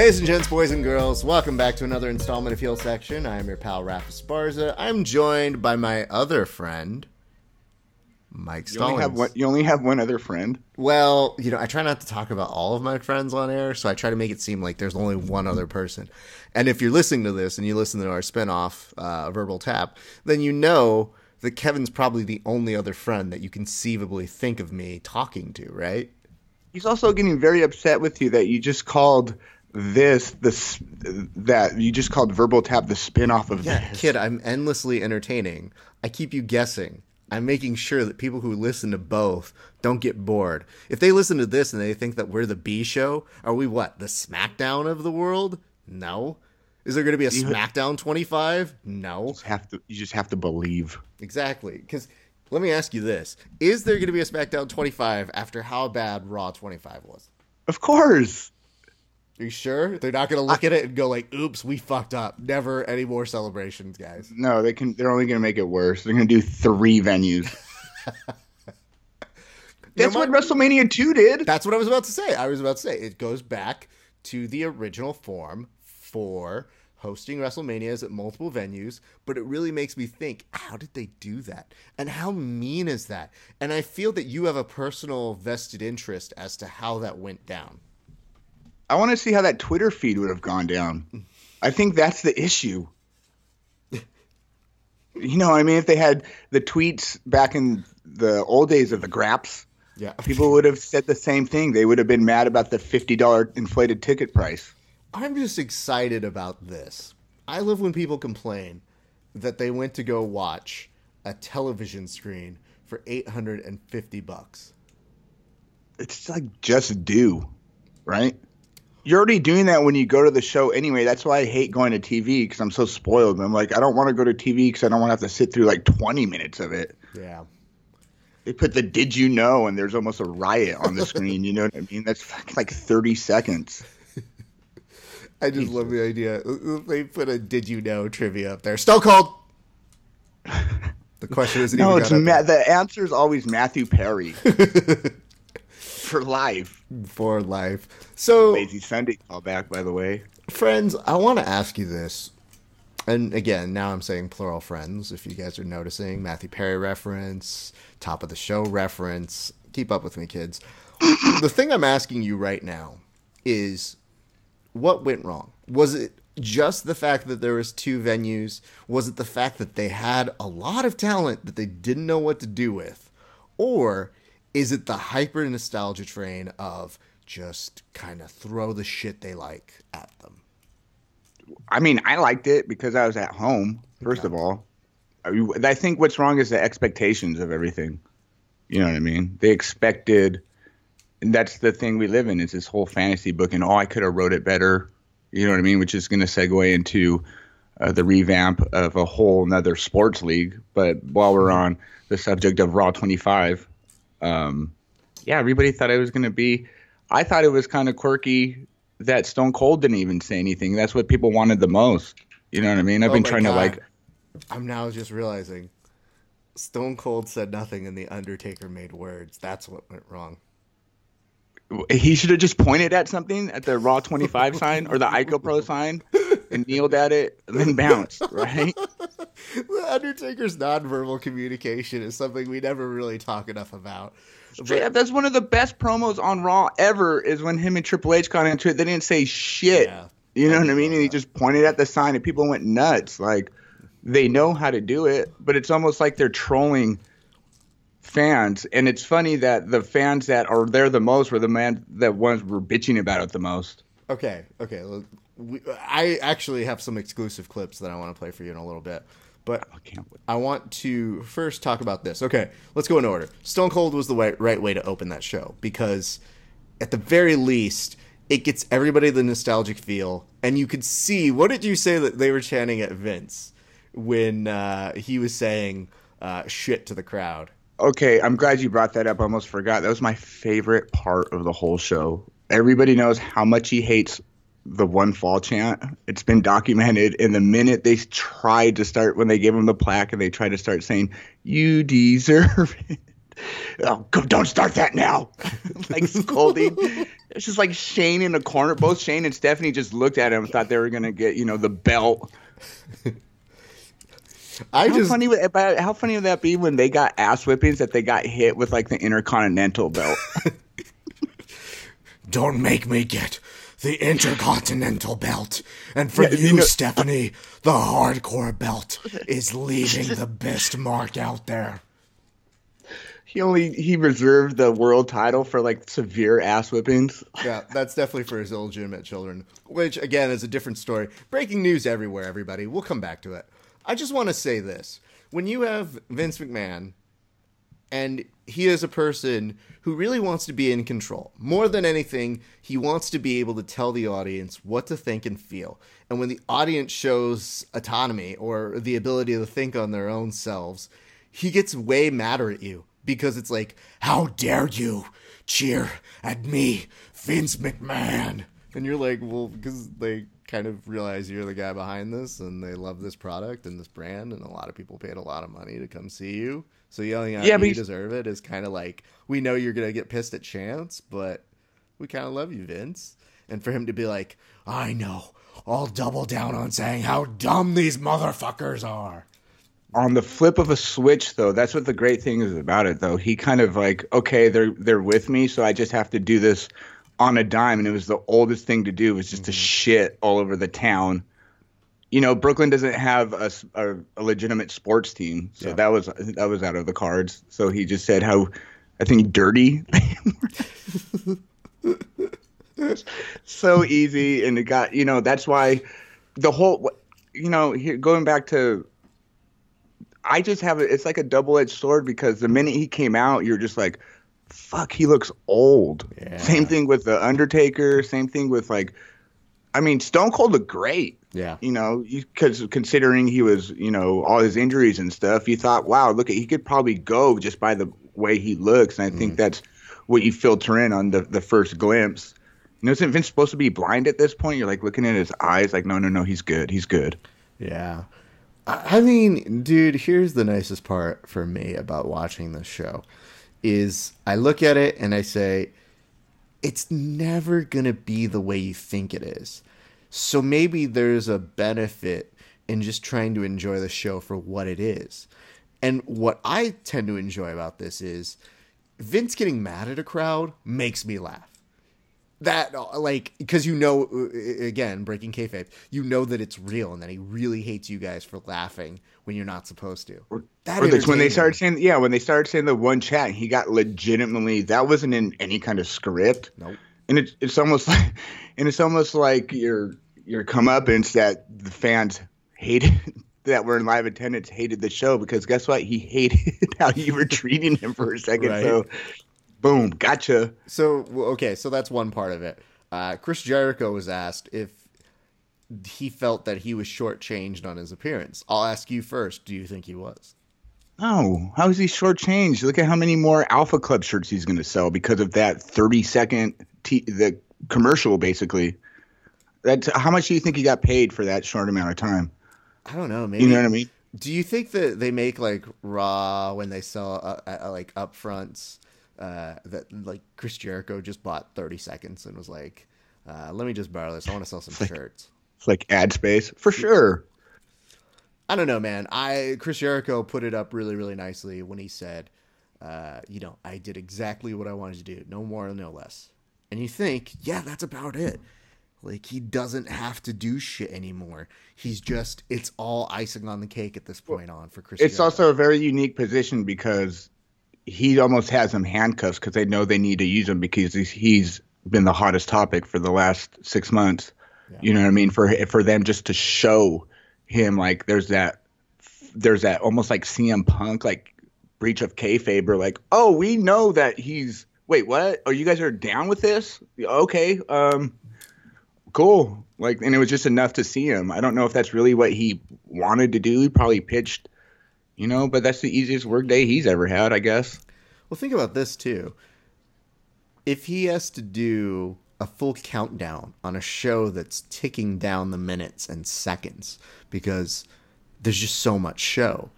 Ladies and gents, boys and girls, welcome back to another installment of Heel Section. I am your pal Rafa Sparza. I'm joined by my other friend, Mike You only have one. You only have one other friend. Well, you know, I try not to talk about all of my friends on air, so I try to make it seem like there's only one other person. And if you're listening to this and you listen to our spinoff, uh, Verbal Tap, then you know that Kevin's probably the only other friend that you conceivably think of me talking to, right? He's also getting very upset with you that you just called this the that you just called verbal tap the spin-off of Yeah, this. kid, I'm endlessly entertaining. I keep you guessing. I'm making sure that people who listen to both don't get bored. If they listen to this and they think that we're the B show, are we what? The SmackDown of the world? No. Is there going to be a SmackDown 25? No. You just have to. You just have to believe. Exactly. Because let me ask you this: Is there going to be a SmackDown 25 after how bad Raw 25 was? Of course. Are you sure they're not going to look at it and go like, "Oops, we fucked up. Never any more celebrations, guys." No, they can. They're only going to make it worse. They're going to do three venues. That's know, what WrestleMania two did. That's what I was about to say. I was about to say it goes back to the original form for hosting WrestleManias at multiple venues, but it really makes me think, how did they do that? And how mean is that? And I feel that you have a personal vested interest as to how that went down. I want to see how that Twitter feed would have gone down. I think that's the issue. you know, I mean, if they had the tweets back in the old days of the Graps, Yeah. people would have said the same thing. They would have been mad about the fifty dollar inflated ticket price. I'm just excited about this. I love when people complain that they went to go watch a television screen for 850 bucks. It's like just do, right? You're already doing that when you go to the show anyway. That's why I hate going to TV because I'm so spoiled. I'm like, I don't want to go to TV because I don't want to have to sit through like 20 minutes of it. Yeah. They put the "Did you know?" and there's almost a riot on the screen. You know what I mean? That's like 30 seconds. I just love the idea. They put a "Did you know?" trivia up there. Stone Cold. The question isn't No, even it's Ma- the answer is always Matthew Perry for life. for life. So, Lazy Sunday callback, by the way. friends, I want to ask you this. And again, now I'm saying plural friends. If you guys are noticing, Matthew Perry reference, top of the show reference. Keep up with me, kids. the thing I'm asking you right now is what went wrong? Was it just the fact that there was two venues? Was it the fact that they had a lot of talent that they didn't know what to do with? Or is it the hyper nostalgia train of just kind of throw the shit they like at them? I mean, I liked it because I was at home. First of all, I, think what's wrong is the expectations of everything. You know what I mean? They expected, and that's the thing we live in is this whole fantasy book, and oh, I could have wrote it better. You know what I mean? Which is going to segue into uh, the revamp of a whole another sports league. But while we're on the subject of Raw 25, um, yeah, everybody thought it was going to be. I thought it was kind of quirky that Stone Cold didn't even say anything. That's what people wanted the most. You know what I mean? I've Oh been trying God. to like. I'm now just realizing Stone Cold said nothing and The Undertaker made words. That's what went wrong. He should have just pointed at something at the Raw 25 sign or the Ico Pro sign and kneeled at it and then bounced, right? The Undertaker's nonverbal communication is something we never really talk enough about. Straight up, that's one of the best promos on Raw ever. Is when him and Triple H got into it. They didn't say shit. Yeah, you know I what I mean? And he just pointed at the sign, and people went nuts. Like they know how to do it, but it's almost like they're trolling fans. And it's funny that the fans that are there the most were the man that ones were bitching about it the most. Okay, okay. We, I actually have some exclusive clips that I want to play for you in a little bit. But I can't wait. I want to first talk about this. Okay, let's go in order. Stone Cold was the way, right way to open that show because, at the very least, it gets everybody the nostalgic feel, and you could see. What did you say that they were chanting at Vince when uh, he was saying uh, "shit" to the crowd? Okay, I'm glad you brought that up. I almost forgot. That was my favorite part of the whole show. Everybody knows how much he hates the one fall chant. It's been documented. And the minute they tried to start, when they gave him the plaque and they tried to start saying, You deserve it. Oh, go, don't start that now. like scolding. It's just like Shane in the corner. Both Shane and Stephanie just looked at him and thought they were gonna get, you know, the belt. I How just funny would how funny would that be when they got ass whippings that they got hit with like the intercontinental belt? don't make me get the intercontinental belt, and for Yeah, you, you know- Stephanie, the hardcore belt is leaving the best mark out there. he only he reserved the world title for like severe ass whippings. Yeah, that's definitely for his illegitimate children, which again is a different story. Breaking news everywhere, everybody. We'll come back to it. I just want to say this. When you have Vince McMahon and he is a person who really wants to be in control. More than anything, he wants to be able to tell the audience what to think and feel. And when the audience shows autonomy or the ability to think on their own selves, he gets way madder at you because it's like, how dare you cheer at me, Vince McMahon? And you're like, well, because they kind of realize you're the guy behind this and they love this product and this brand, and a lot of people paid a lot of money to come see you. So yelling out Yeah, yeah, you he's- deserve it is kind of like we know you're gonna get pissed at Chance, but we kind of love you, Vince. And for him to be like, I know, I'll double down on saying how dumb these motherfuckers are. on the flip of a switch though that's what the great thing is about it though. He kind of like okay they're they're with me so i just have to do this on a dime. And it was the oldest thing to do was just to mm-hmm. shit all over the town you know brooklyn doesn't have a a legitimate sports team so Yeah. that was that was out of the cards so he just said how i think dirty so easy and it got you know that's why the whole you know here going back to I just have it. It's like a double edged sword because the minute he came out, you're just like, fuck, he looks old. Yeah. Same thing with the Undertaker. Same thing with like, I mean, Stone Cold looked great. Yeah. You know, because considering he was, you know, all his injuries and stuff, you thought, wow, look, at he could probably go just by the way he looks. And I think mm. that's what you filter in on the the first glimpse. You know, isn't Vince supposed to be blind at this point? You're like looking at his eyes, like, no, no, no, he's good, he's good. Yeah. I I mean, dude, here's the nicest part for me about watching this show is I look at it and I say it's never going to be the way you think it is. So maybe there's a benefit in just trying to enjoy the show for what it is. And what I tend to enjoy about this is Vince getting mad at a crowd makes me laugh that uh, like because you know uh, again breaking kayfabe you know that it's real and that he really hates you guys for laughing when you're not supposed to that or that's when they started saying yeah when they started saying the one chat he got legitimately that wasn't in any kind of script Nope. And it's it's almost like and it's almost like your your comeuppance that the fans hated that were in live attendance hated the show because guess what? He hated how you were treating him for a second. Right. so boom gotcha. So okay so that's one part of it. Uh, chris jericho was asked if he felt that he was shortchanged on his appearance. I'll ask you first do you think he was? No. How is he shortchanged? Look at how many more alpha club shirts he's going to sell because of that 30 second t- the commercial basically that's how much do you think he got paid for that short amount of time i don't know maybe you know what i mean Do you think that they make like raw when they sell uh, uh, like upfronts? Uh, that like Chris Jericho just bought thirty seconds and was like, uh, "Let me just borrow this. I want to sell some shirts." It's like ad space for sure. I don't know, man. I Chris Jericho put it up really, really nicely when he said, uh, "You know, I did exactly what I wanted to do, no more, no less." And you think, yeah, that's about it. Like he doesn't have to do shit anymore. He's just it's all icing on the cake at this point on for Chris. It's also a very unique position because he almost has them handcuffs because they know they need to use him because he's, he's been the hottest topic for the last six months. You know what I mean? For for them just to show him like there's that there's that almost like CM Punk like breach of kayfabe or like oh we know that he's wait what oh you guys are down with this okay um cool like and it was just enough to see him i don't know if that's really what he wanted to do he probably pitched you know but that's the easiest work day he's ever had i guess Well, think about this too. If he has to do a full countdown on a show that's ticking down the minutes and seconds because there's just so much show.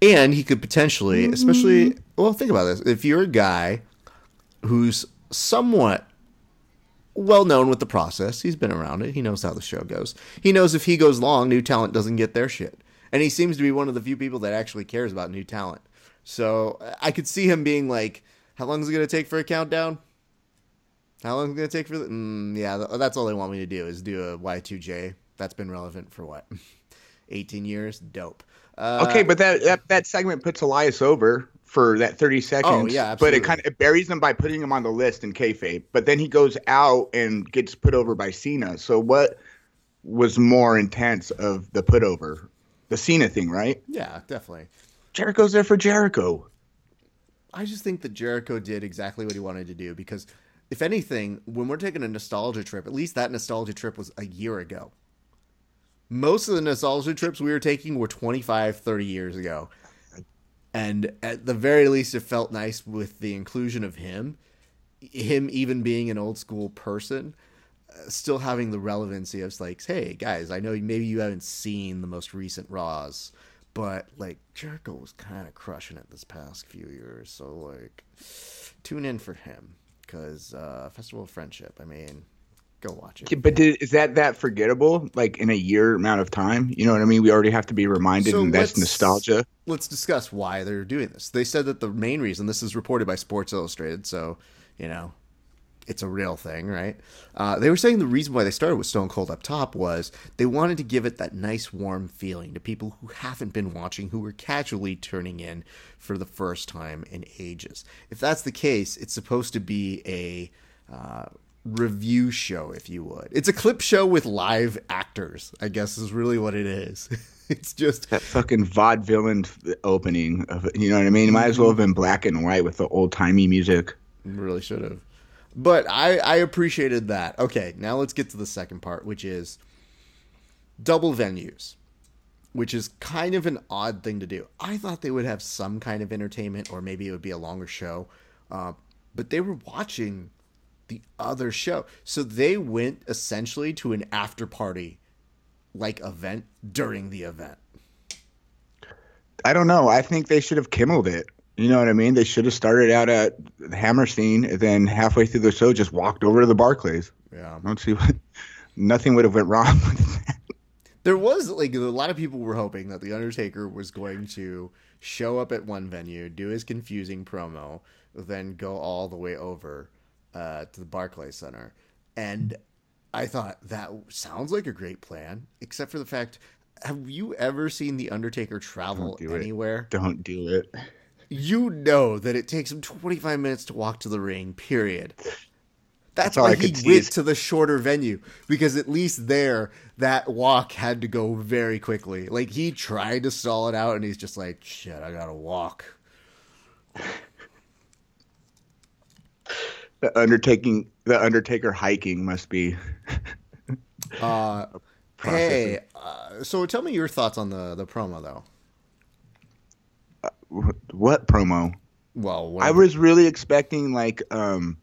And he could potentially, especially, well, think about this. If you're a guy who's somewhat well known with the process. He's been around it. He knows how the show goes. He knows if he goes long, new talent doesn't get their shit. And he seems to be one of the few people that actually cares about new talent. So I could see him being like, "How long is it going to take for a countdown? How long is it going to take for the? Mm, yeah, that's all they want me to do is do a Y2J. That's been relevant for what, 18 years? Dope. Uh, okay, but that, that that segment puts Elias over for that 30 seconds. Oh, yeah, absolutely. But it kind of it buries him by putting him on the list in kayfabe. But then he goes out and gets put over by Cena. So what was more intense of the put over? The Cena thing, right? Yeah, definitely. Jericho's there for Jericho. I just think that Jericho did exactly what he wanted to do because, if anything, when we're taking a nostalgia trip, at least that nostalgia trip was a year ago. Most of the nostalgia trips we were taking were 25, 30 years ago. And at the very least, it felt nice with the inclusion of him, him even being an old school person, uh, still having the relevancy of like, hey guys, I know maybe you haven't seen the most recent Raws, but like Jericho was kind of crushing it this past few years. So like, tune in for him because uh, Festival of Friendship. I mean, go watch it. But did, is that that forgettable? Like in a year amount of time? You know what I mean? We already have to be reminded, so and that's nostalgia. Let's discuss why they're doing this. They said that the main reason this is reported by Sports Illustrated, so you know it's a real thing, right? Uh, they were saying the reason why they started with Stone Cold up top was they wanted to give it that nice warm feeling to people who haven't been watching, who were casually turning in for the first time in ages. If that's the case, it's supposed to be a uh, review show, if you would. It's a clip show with live actors, I guess is really what it is. it's just that fucking vaudevillain opening of it. You know what I mean? It might as well have been black and white with the old timey music. Really should have. But I, I appreciated that. Okay, now let's get to the second part, which is double venues, which is kind of an odd thing to do. I thought they would have some kind of entertainment, or maybe it would be a longer show. Uh, but they were watching the other show. So they went essentially to an after party like event during the event. I don't know. I think they should have kimmeled it. You know what I mean? They should have started out at Hammerstein and then halfway through the show just walked over to the Barclays. Yeah. I don't see what nothing would have went wrong with that. There was like a lot of people were hoping that the Undertaker was going to show up at one venue, do his confusing promo, then go all the way over uh, to the Barclays Center. And I thought that sounds like a great plan, except for the fact have you ever seen the Undertaker travel do anywhere? It. Don't do it you know that it takes him 25 minutes to walk to the ring, period. That's, That's why he went to the shorter venue because at least there that walk had to go very quickly. Like he tried to stall it out and he's just like, "Shit, I got to walk." The undertaking the undertaker hiking must be uh hey, uh, so tell me your thoughts on the the promo though what promo? Well, I was really expecting like um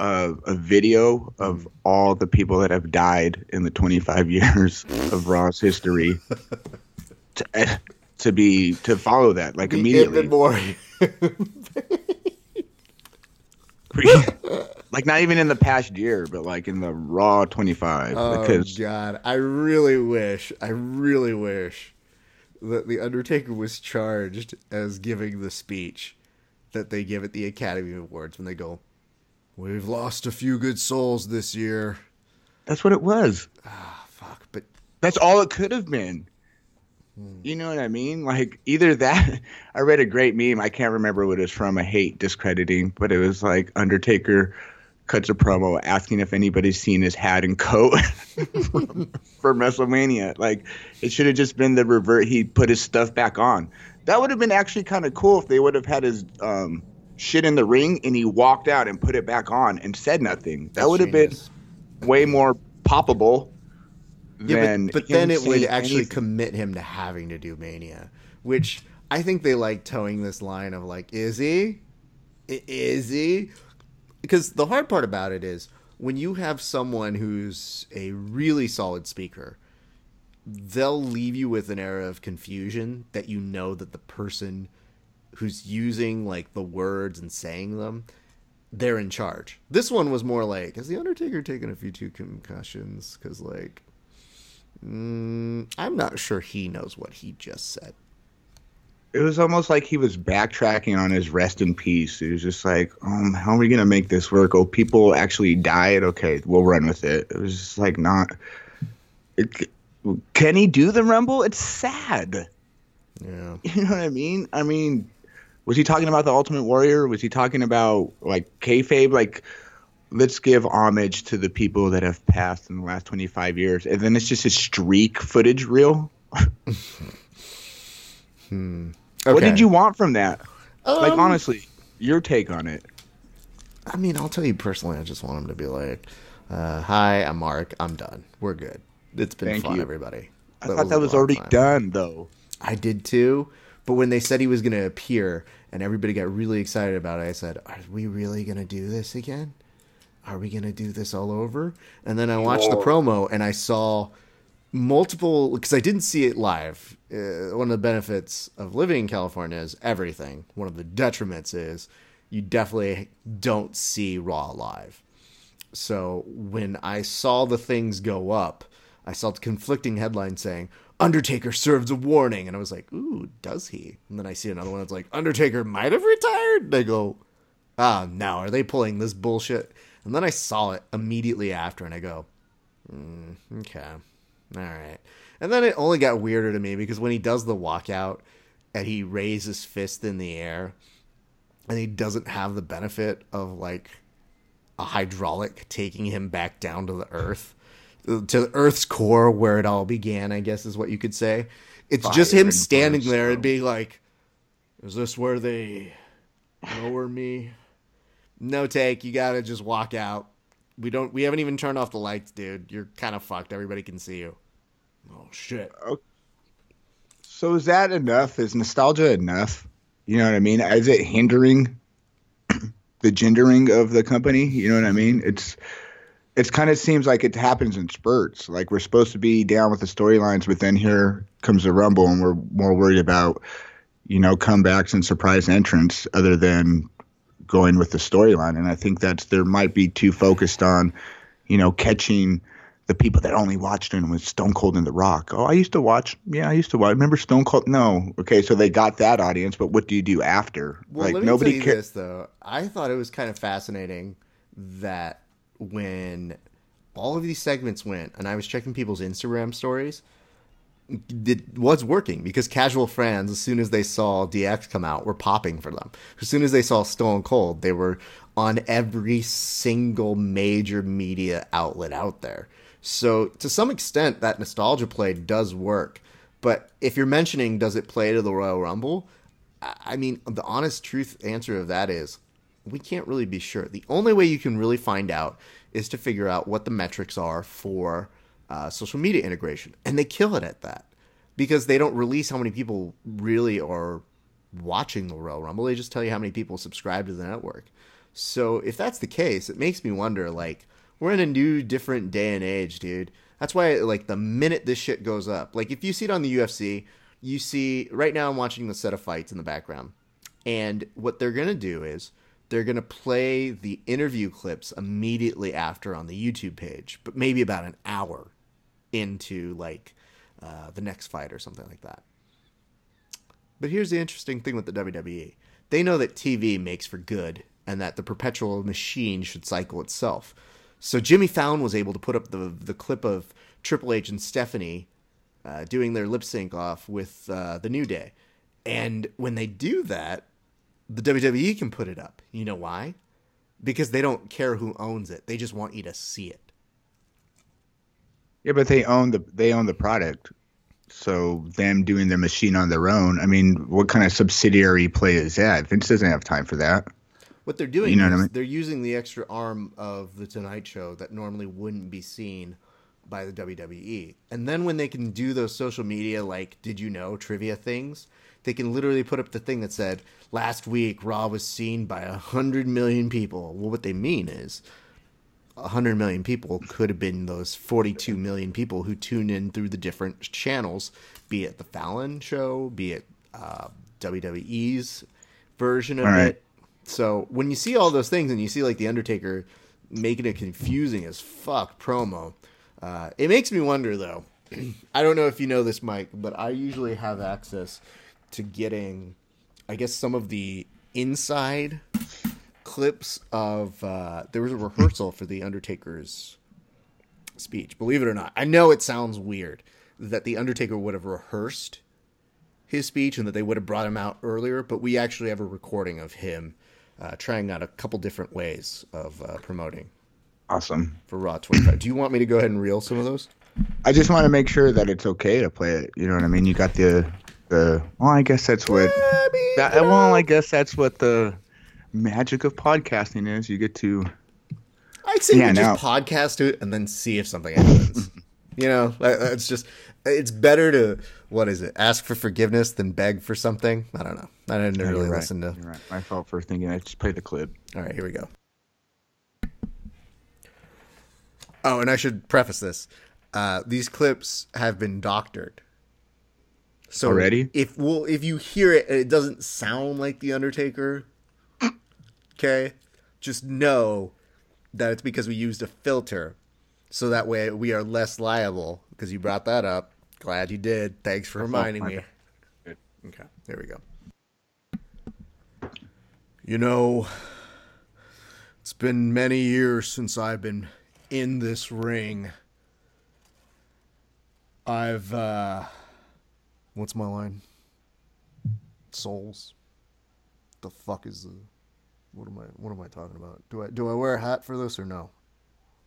a, a video of all the people that have died in the 25 years of Raw's history to, eh, to be to follow that like the immediately. like not even in the past year, but like in the Raw 25. Oh because... God, I really wish, I really wish that the Undertaker was charged as giving the speech that they give at the Academy Awards when they go, "We've lost a few good souls this year." That's what it was. Ah, fuck. But that's all it could have been. You know what I mean? Like either that. I read a great meme. I can't remember what it was from. I hate discrediting, but it was like Undertaker cuts a promo asking if anybody's seen his hat and coat for WrestleMania. Like it should have just been the revert. He put his stuff back on. That would have been actually kind of cool if they would have had his um, shit in the ring and he walked out and put it back on and said nothing. That would have been way more poppable. Yeah, but, but then it would actually anything. commit him to having to do Mania, which I think they like towing this line of like, is he? Is he? because the hard part about it is when you have someone who's a really solid speaker, they'll leave you with an air of confusion that you know that the person who's using like the words and saying them they're in charge. This one was more like, has the Undertaker taken a few two concussions? Because like, mm, I'm not sure he knows what he just said. It was almost like he was backtracking on his rest in peace. He was just like, um, how are we gonna make this work? Oh, people actually died. Okay, we'll run with it. It was just like not. It, can he do the Rumble? It's sad. Yeah. You know what I mean? I mean, was he talking about the Ultimate Warrior? Was he talking about like kayfabe? Like, let's give homage to the people that have passed in the last 25 years, and then it's just a streak footage reel. hmm. Okay. What did you want from that? Um, like, honestly, your take on it. I mean, I'll tell you personally, I just want him to be like, uh, "Hi, I'm Mark. I'm done. We're good. It's been Thank fun, you. everybody." I thought that was already time. done, though. I did too. But when they said he was going to appear and everybody got really excited about it, I said, Are we really going to do this again? Are we going to do this all over? And then I watched the promo and I saw multiple, because I didn't see it live. Uh, one of the benefits of living in California is everything. One of the detriments is you definitely don't see Raw live. So when I saw the things go up, I saw the conflicting headlines saying, Undertaker serves a warning. And I was like, ooh, does he? And then I see another one that's like, Undertaker might have retired. They go, ah, now are they pulling this bullshit? And then I saw it immediately after and I go, mm, okay, all right. And then it only got weirder to me because when he does the walkout and he raises his fist in the air and he doesn't have the benefit of like a hydraulic taking him back down to the earth to the Earth's core where it all began, I guess is what you could say. It's Fire just him standing there and being like, "Is this where they lower me?" No take. You gotta just walk out. We don't. We haven't even turned off the lights, dude. You're kind of fucked. Everybody can see you. Oh shit. Okay. So is that enough? Is nostalgia enough? You know what I mean? Is it hindering the gendering of the company? You know what I mean? It's it kind of seems like it happens in spurts. Like we're supposed to be down with the storylines, but then here comes the Rumble, and we're more worried about, you know, comebacks and surprise entrants other than going with the storyline. And I think that there might be too focused on, you know, catching the people that only watched him with Stone Cold and The Rock. Oh, I used to watch. Yeah, I used to watch. Remember Stone Cold? No. Okay, so they got that audience, but what do you do after? Well, like let me nobody tell you ca- this though. I thought it was kind of fascinating that when all of these segments went and I was checking people's Instagram stories, it was working because casual fans, as soon as they saw DX come out, were popping for them. As soon as they saw Stone Cold, they were on every single major media outlet out there. So, to some extent, that nostalgia play does work. But if you're mentioning, does it play to the Royal Rumble? I mean, the honest truth answer of that is we can't really be sure. The only way you can really find out is to figure out what the metrics are for uh, social media integration. And they kill it at that because they don't release how many people really are watching the Royal Rumble. They just tell you how many people subscribe to the network. So if that's the case, it makes me wonder like, we're in a new, different day and age, dude. That's why, like, the minute this shit goes up, like, if you see it on the UFC, you see, right now I'm watching the set of fights in the background. And what they're to do is they're going to play the interview clips immediately after on the YouTube page, but maybe about an hour into like uh, the next fight or something like that. But here's the interesting thing with the WWE they know that TV makes for good and that the perpetual machine should cycle itself. So Jimmy Fallon was able to put up the, the clip of Triple H and Stephanie uh, doing their lip sync off with uh, the New Day. And when they do that, the WWE can put it up. You know why? Because they don't care who owns it. They just want you to see it. Yeah, but they own the they own the product. So them doing their machine on their own, I mean, what kind of subsidiary play is that? Vince doesn't have time for that. What they're doing you know is I mean? they're using the extra arm of the Tonight Show that normally wouldn't be seen by the WWE. And then when they can do those social media like did you know trivia things, they can literally put up the thing that said last week Raw was seen by a hundred million people. Well, what they mean is a hundred million people could have been those forty-two million people who tune in through the different channels, be it the Fallon show, be it uh, WWE's version of right. it, So when you see all those things and you see like the Undertaker making it confusing as fuck promo, uh, it makes me wonder though. I don't know if you know this, Mike, but I usually have access to getting, I guess, some of the inside clips of. Uh, there was a rehearsal for the Undertaker's speech. Believe it or not, I know it sounds weird that the Undertaker would have rehearsed his speech and that they would have brought him out earlier, but we actually have a recording of him uh, trying out a couple different ways of uh, promoting. Awesome. For Raw 25. Do you want me to go ahead and reel some of those? I just want to make sure that it's okay to play it. You know what I mean? You got the the. Well, I guess that's what. That, well, I guess that's what the magic of podcasting is. You get to. I'd say yeah, we just podcast it and then see if something happens. you know, it's just it's better to what is it? Ask for forgiveness than beg for something. I don't know. I didn't yeah, really right. listen to. You're right. My fault for thinking I just play the clip. All right, here we go. Oh, and I should preface this: uh, these clips have been doctored. So already, if well, if you hear it and it doesn't sound like the Undertaker, okay, just know that it's because we used a filter, so that way we are less liable. Because you brought that up Glad you did. Thanks for reminding me. Okay, there we go. You know, it's been many years since I've been in this ring. I've uh what's my line? Souls. The fuck is the what am I what am I talking about? Do I do I wear a hat for this or no?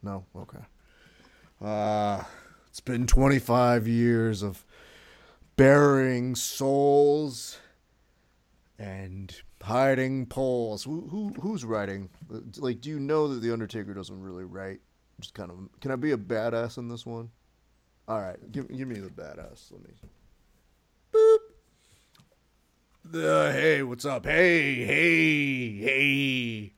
No? Okay. Uh it's been 25 years of burying souls and hiding poles. Who, who who's writing? Like, do you know that the Undertaker doesn't really write? Just kind of. Can I be a badass in this one? All right, give give me the badass. Let me. The hey, what's up? Hey, hey, hey.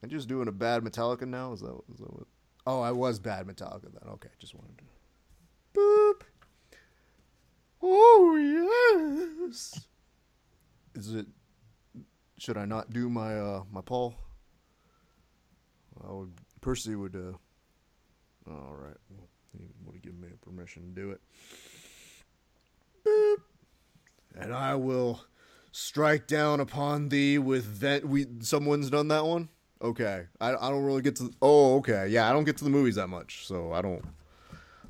I'm just doing a bad Metallica now. Is that is that what? Oh, I was bad Metallica then. Okay, just wanted to. Boop. Oh yes. Is it? Should I not do my uh my Paul? I would. Percy would. uh All right. Well, he would have given me permission to do it. Boop. And I will strike down upon thee with vent. We someone's done that one. Okay, I, I don't really get to. Oh, okay, yeah, I don't get to the movies that much, so I don't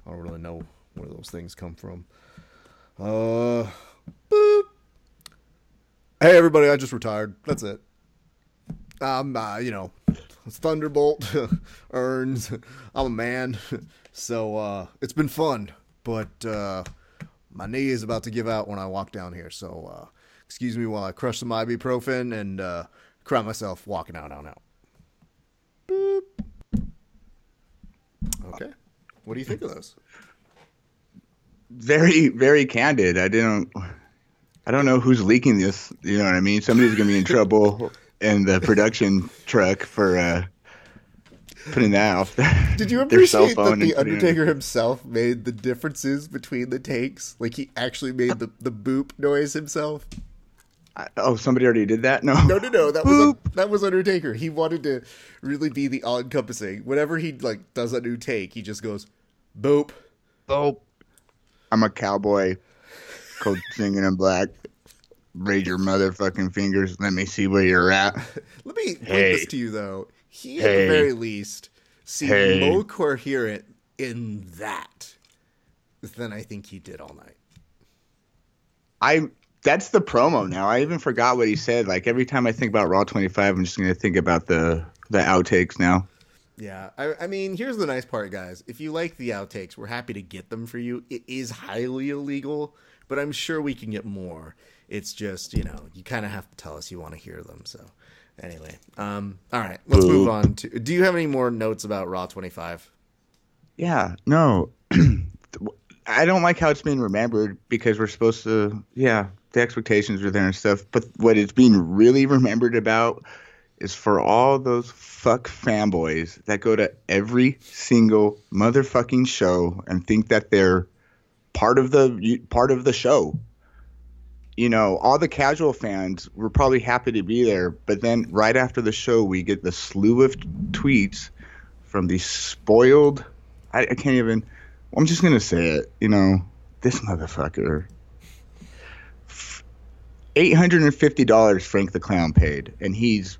I don't really know where those things come from. Uh, boop. Hey everybody, I just retired. That's it. Um, uh, you know, Thunderbolt earns. I'm a man, so uh, it's been fun, but uh, my knee is about to give out when I walk down here. So uh, excuse me while I crush some ibuprofen and uh, cry myself walking out, out, out. Boop. Okay. What do you think of those? Very, very candid. I didn't. I don't know who's leaking this. You know what I mean? Somebody's gonna be in trouble in the production truck for uh, putting that off. Did you appreciate that the Undertaker himself made the differences between the takes? Like he actually made the the boop noise himself. I, oh, somebody already did that. No, no, no, no. That was a, that was Undertaker. He wanted to really be the all encompassing. Whenever he like does a new take, he just goes, "Boop, boop." I'm a cowboy, cold singing in black. Raise your motherfucking fingers. Let me see where you're at. Let me hey. this to you though. He hey. at the very least seemed hey. more coherent in that than I think he did all night. I that's the promo now. I even forgot what he said. Like every time I think about Raw 25, I'm just going to think about the the outtakes now. Yeah, I, I, mean, here's the nice part, guys. If you like the outtakes, we're happy to get them for you. It is highly illegal, but I'm sure we can get more. It's just you know you kind of have to tell us you want to hear them. So anyway, um, all right, let's Ooh. move on to. Do you have any more notes about Raw 25? Yeah, no. I don't like how it's being remembered because we're supposed to, yeah, the expectations are there and stuff. But what it's being really remembered about is for all those fuck fanboys that go to every single motherfucking show and think that they're part of the part of the show. You know, all the casual fans were probably happy to be there. But then right after the show, we get the slew of tweets from these spoiled. I, I can't even. I'm just gonna say it. You know, this motherfucker. Eight hundred and fifty dollars Frank the Clown paid, and he's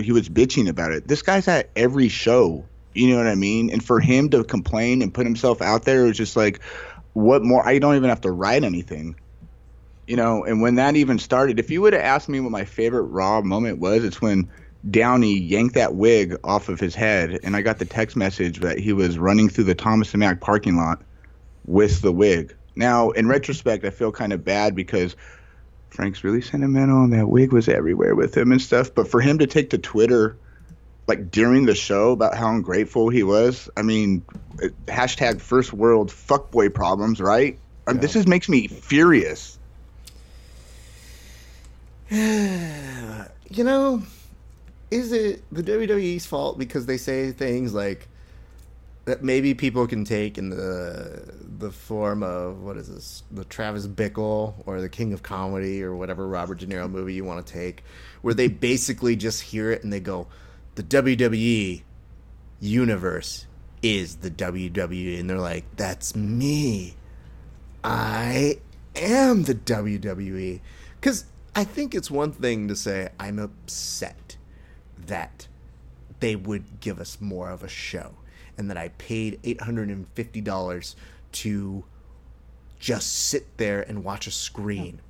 he was bitching about it. This guy's at every show. You know what I mean? And for him to complain and put himself out there, it was just like, what more? I don't even have to write anything you know, and when that even started, if you would have asked me what my favorite Raw moment was, it's when Downey yanked that wig off of his head, and I got the text message that he was running through the Thomas and Mack parking lot with the wig. Now, in retrospect, I feel kind of bad because Frank's really sentimental, and that wig was everywhere with him and stuff. But for him to take to Twitter, like during the show, about how ungrateful he was, I mean, hashtag first world fuckboy problems, right? Mean, This is makes me furious. you know, is it the WWE's fault because they say things like that maybe people can take in the the form of what is this the Travis Bickle or the King of Comedy or whatever Robert De Niro movie you want to take where they basically just hear it and they go the WWE universe is the WWE and they're like that's me. I am the WWE cuz I think it's one thing to say I'm upset that they would give us more of a show and that I paid $850 to just sit there and watch a screen.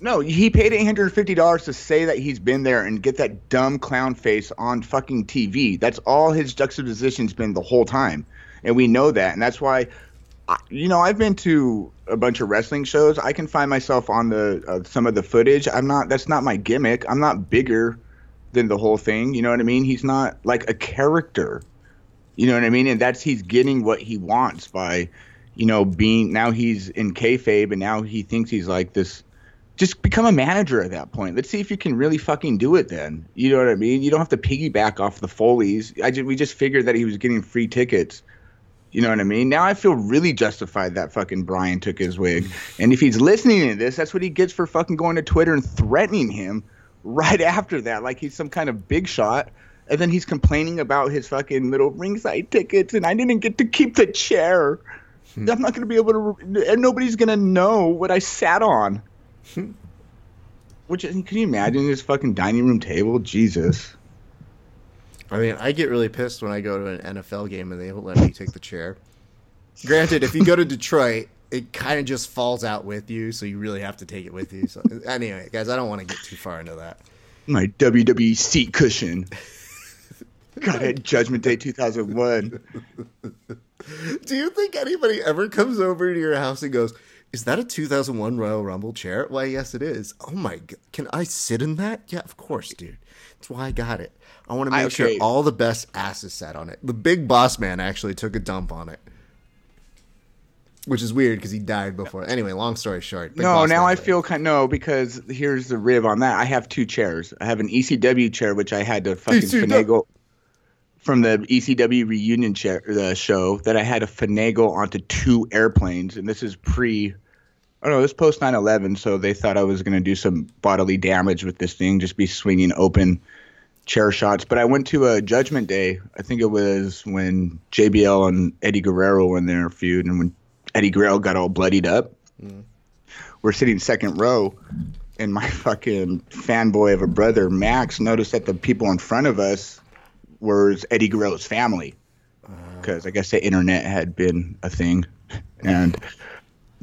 No, he paid $850 to say that he's been there and get that dumb clown face on fucking TV. That's all his juxtaposition's been the whole time. And we know that. And that's why you know, I've been to a bunch of wrestling shows. I can find myself on the uh, some of the footage. I'm not. That's not my gimmick. I'm not bigger than the whole thing. You know what I mean? He's not like a character. You know what I mean? And that's he's getting what he wants by, you know, being now he's in kayfabe and now he thinks he's like this. Just become a manager at that point. Let's see if you can really fucking do it. Then you know what I mean. You don't have to piggyback off the Foleys. I just, we just figured that he was getting free tickets you know what I mean? Now I feel really justified that fucking Brian took his wig. And if he's listening to this, that's what he gets for fucking going to Twitter and threatening him right after that, like he's some kind of big shot. And then he's complaining about his fucking little ringside tickets, and I didn't get to keep the chair. Hmm. I'm not going to be able to, and nobody's going to know what I sat on. Hmm. Which can you imagine this fucking dining room table? Jesus. I mean, I get really pissed when I go to an NFL game and they won't let me take the chair. Granted, if you go to Detroit, it kind of just falls out with you, so you really have to take it with you. So anyway, guys, I don't want to get too far into that. My WWE seat cushion. Got it, Judgment Day 2001. Do you think anybody ever comes over to your house and goes, "Is that a 2001 Royal Rumble chair?" Why, yes, it is. Oh my god, can I sit in that? Yeah, of course, dude. That's why I got it. I want to make okay. sure all the best asses sat on it. The big boss man actually took a dump on it. Which is weird because he died before. Anyway, long story short. No, now I feel kind no because here's the rib on that. I have two chairs. I have an ECW chair which I had to fucking ECW. finagle from the ECW reunion chair, the show that I had to finagle onto two airplanes, and this is pre. Oh no, this post 9/11, so they thought I was going to do some bodily damage with this thing, just be swinging open chair shots. But I went to a Judgment Day. I think it was when JBL and Eddie Guerrero were in their feud, and when Eddie Guerrero got all bloodied up. Mm. We're sitting second row, and my fucking fanboy of a brother Max noticed that the people in front of us was Eddie Guerrero's family, because uh. I guess the internet had been a thing, and.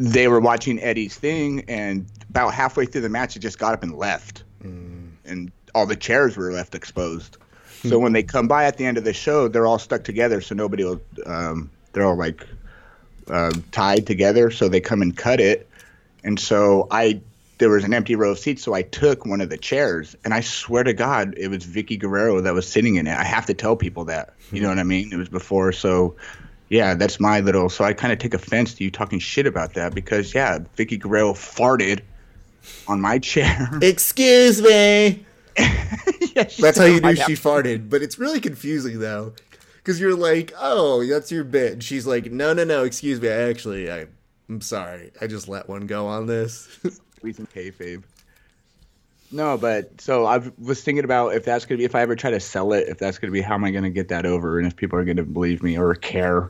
They were watching Eddie's thing, and about halfway through the match, he just got up and left. Mm. And all the chairs were left exposed. So when they come by at the end of the show, they're all stuck together, so nobody will. Um, they're all like uh, tied together, so they come and cut it. And so I, there was an empty row of seats, so I took one of the chairs, and I swear to God, it was Vickie Guerrero that was sitting in it. I have to tell people that. You know what I mean? It was before, so yeah, that's my little. So I kind of take offense to you talking shit about that because yeah, Vickie Guerrero farted on my chair. Excuse me. yeah, that's how you knew she farted. But it's really confusing though, because you're like, "Oh, that's your bit." And she's like, "No, no, no. Excuse me. I actually, I, I'm sorry. I just let one go on this." squeezing kayfabe. No, but so I was thinking about if that's gonna be if I ever try to sell it, if that's gonna be how am I gonna get that over, and if people are gonna believe me or care.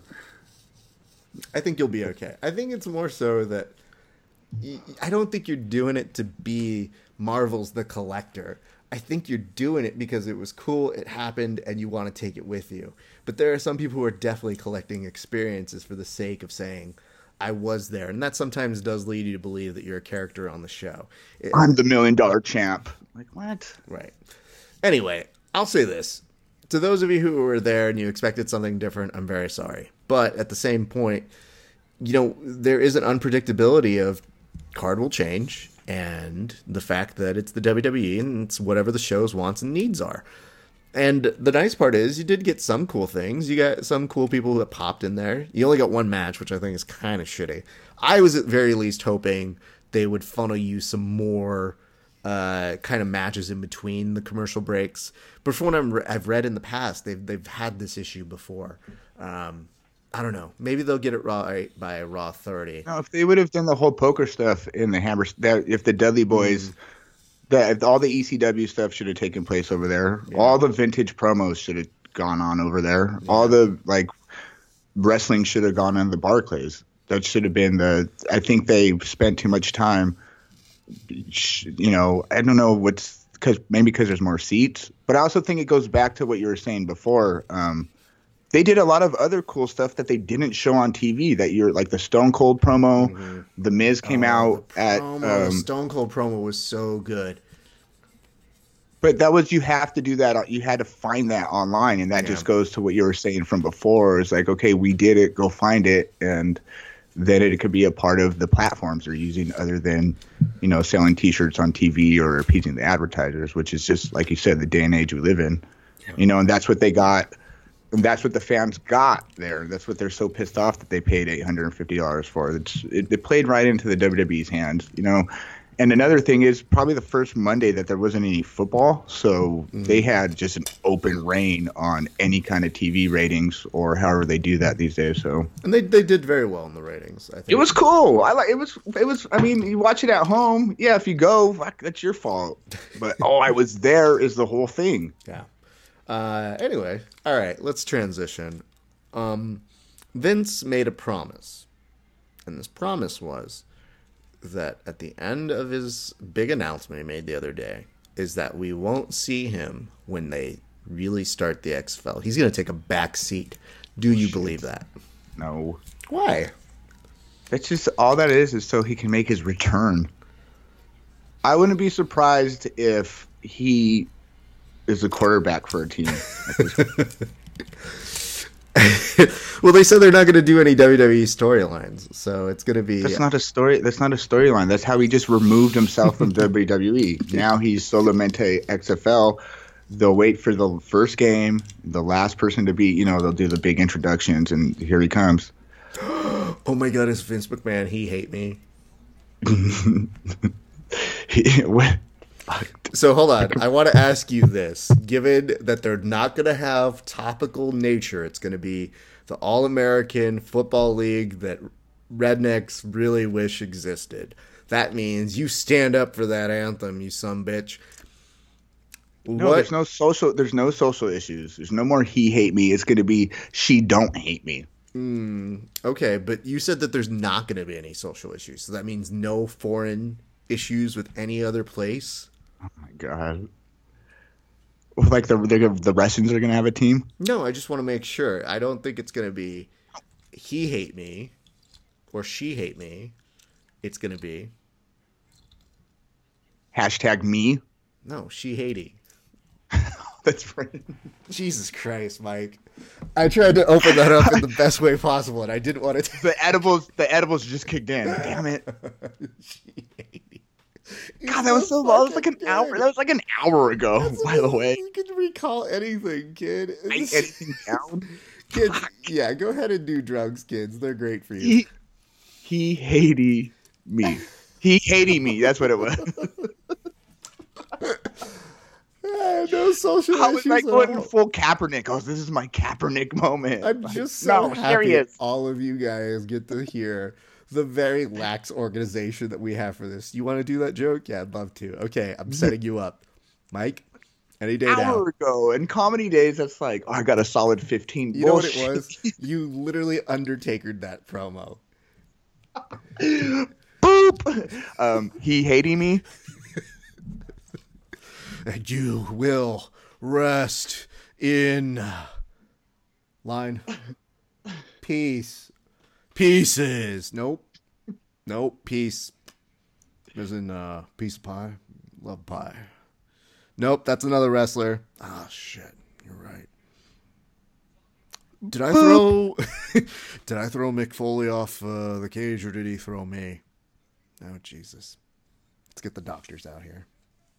I think you'll be okay. I think it's more so that I don't think you're doing it to be Marvel's the collector. I think you're doing it because it was cool, it happened, and you want to take it with you. But there are some people who are definitely collecting experiences for the sake of saying, I was there. And that sometimes does lead you to believe that you're a character on the show. It, I'm the million dollar champ. Like, what? Right. Anyway, I'll say this. To those of you who were there and you expected something different, I'm very sorry. But at the same point, you know, there is an unpredictability of card will change and the fact that it's the WWE and it's whatever the show's wants and needs are. And the nice part is you did get some cool things. You got some cool people that popped in there. You only got one match, which I think is kind of shitty. I was at very least hoping they would funnel you some more uh, kind of matches in between the commercial breaks. But from what i have read in the past, they've they've had this issue before. Um, I don't know. Maybe they'll get it right by Raw 30. No, if they would have done the whole poker stuff in the Hammer, that if the Dudley Boys, mm. that all the ECW stuff should have taken place over there. Yeah. All the vintage promos should have gone on over there. Yeah. All the like wrestling should have gone on the Barclays. That should have been the. I think they spent too much time. You know, I don't know what's because maybe because there's more seats, but I also think it goes back to what you were saying before. Um, they did a lot of other cool stuff that they didn't show on TV. That you're like the Stone Cold promo, mm-hmm. the Miz came oh, out at um, Stone Cold promo was so good. But that was you have to do that. You had to find that online, and that yeah. just goes to what you were saying from before. It's like okay, we did it, go find it, and then it could be a part of the platforms they're using, other than you know selling T-shirts on TV or appeasing the advertisers, which is just like you said, the day and age we live in. Yeah. You know, and that's what they got and that's what the fans got there. That's what they're so pissed off that they paid eight hundred and fifty dollars for. It's, it, it played right into the WWE's hands, you know. And another thing is probably the first Monday that there wasn't any football, so mm-hmm. they had just an open reign on any kind of TV ratings or however they do that these days. So and they they did very well in the ratings. I think it was cool. I like it was it was. I mean, you watch it at home. Yeah, if you go, fuck, that's your fault. But oh, I was there is the whole thing. Yeah. Uh, anyway, all right, let's transition. Um, Vince made a promise, and this promise was that at the end of his big announcement he made the other day is that we won't see him when they really start the XFL. He's going to take a back seat. Do you believe that? No. Why? That's just all that is is so he can make his return. I wouldn't be surprised if he is a quarterback for a team. well, they said they're not going to do any WWE storylines, so it's going to be. That's not a story. That's not a storyline. That's how he just removed himself from WWE. Now he's solamente XFL. They'll wait for the first game, the last person to be. You know, they'll do the big introductions, and here he comes. oh my God! It's Vince McMahon. He hate me. he, what, so hold on. I want to ask you this. Given that they're not going to have topical nature, it's going to be the All American Football League that rednecks really wish existed. That means you stand up for that anthem, you some bitch. No, what? there's no social. There's no social issues. There's no more he hate me. It's going to be she don't hate me. Mm, okay, but you said that there's not going to be any social issues, so that means no foreign issues with any other place. Oh my god. Like the the, the Russians are gonna have a team? No, I just want to make sure. I don't think it's gonna be he hate me or she hate me. It's gonna be hashtag me. No, she hatey. That's right. Jesus Christ, Mike. I tried to open that up in the best way possible, and I didn't want it. to. the edibles, the edibles just kicked in. Damn it. God, that was so long. That was like an hour. That was like an hour ago. That's by the way, you can recall anything, kid. Write anything down, kids. Yeah, go ahead and do drugs, kids. They're great for you. He, he hated me. He hated me. That's what it was. yeah, no social I was like going full Kaepernick. Oh, this is my Kaepernick moment. I'm just so no, happy all of you guys get to hear the very lax organization that we have for this. You want to do that joke? Yeah, I'd love to. Okay, I'm setting you up, Mike. Any day hour now. ago in comedy days that's like oh, i got a solid 15 You know what it was? You literally undertakered that promo. boop um he hating me And you will rest in line. Peace. Pieces. Nope. Nope. Peace. As in uh piece of pie. Love pie. Nope, that's another wrestler. Ah shit. You're right. Did I throw Did I throw Mick Foley off uh, the cage or did he throw me? Oh Jesus. Let's get the doctors out here.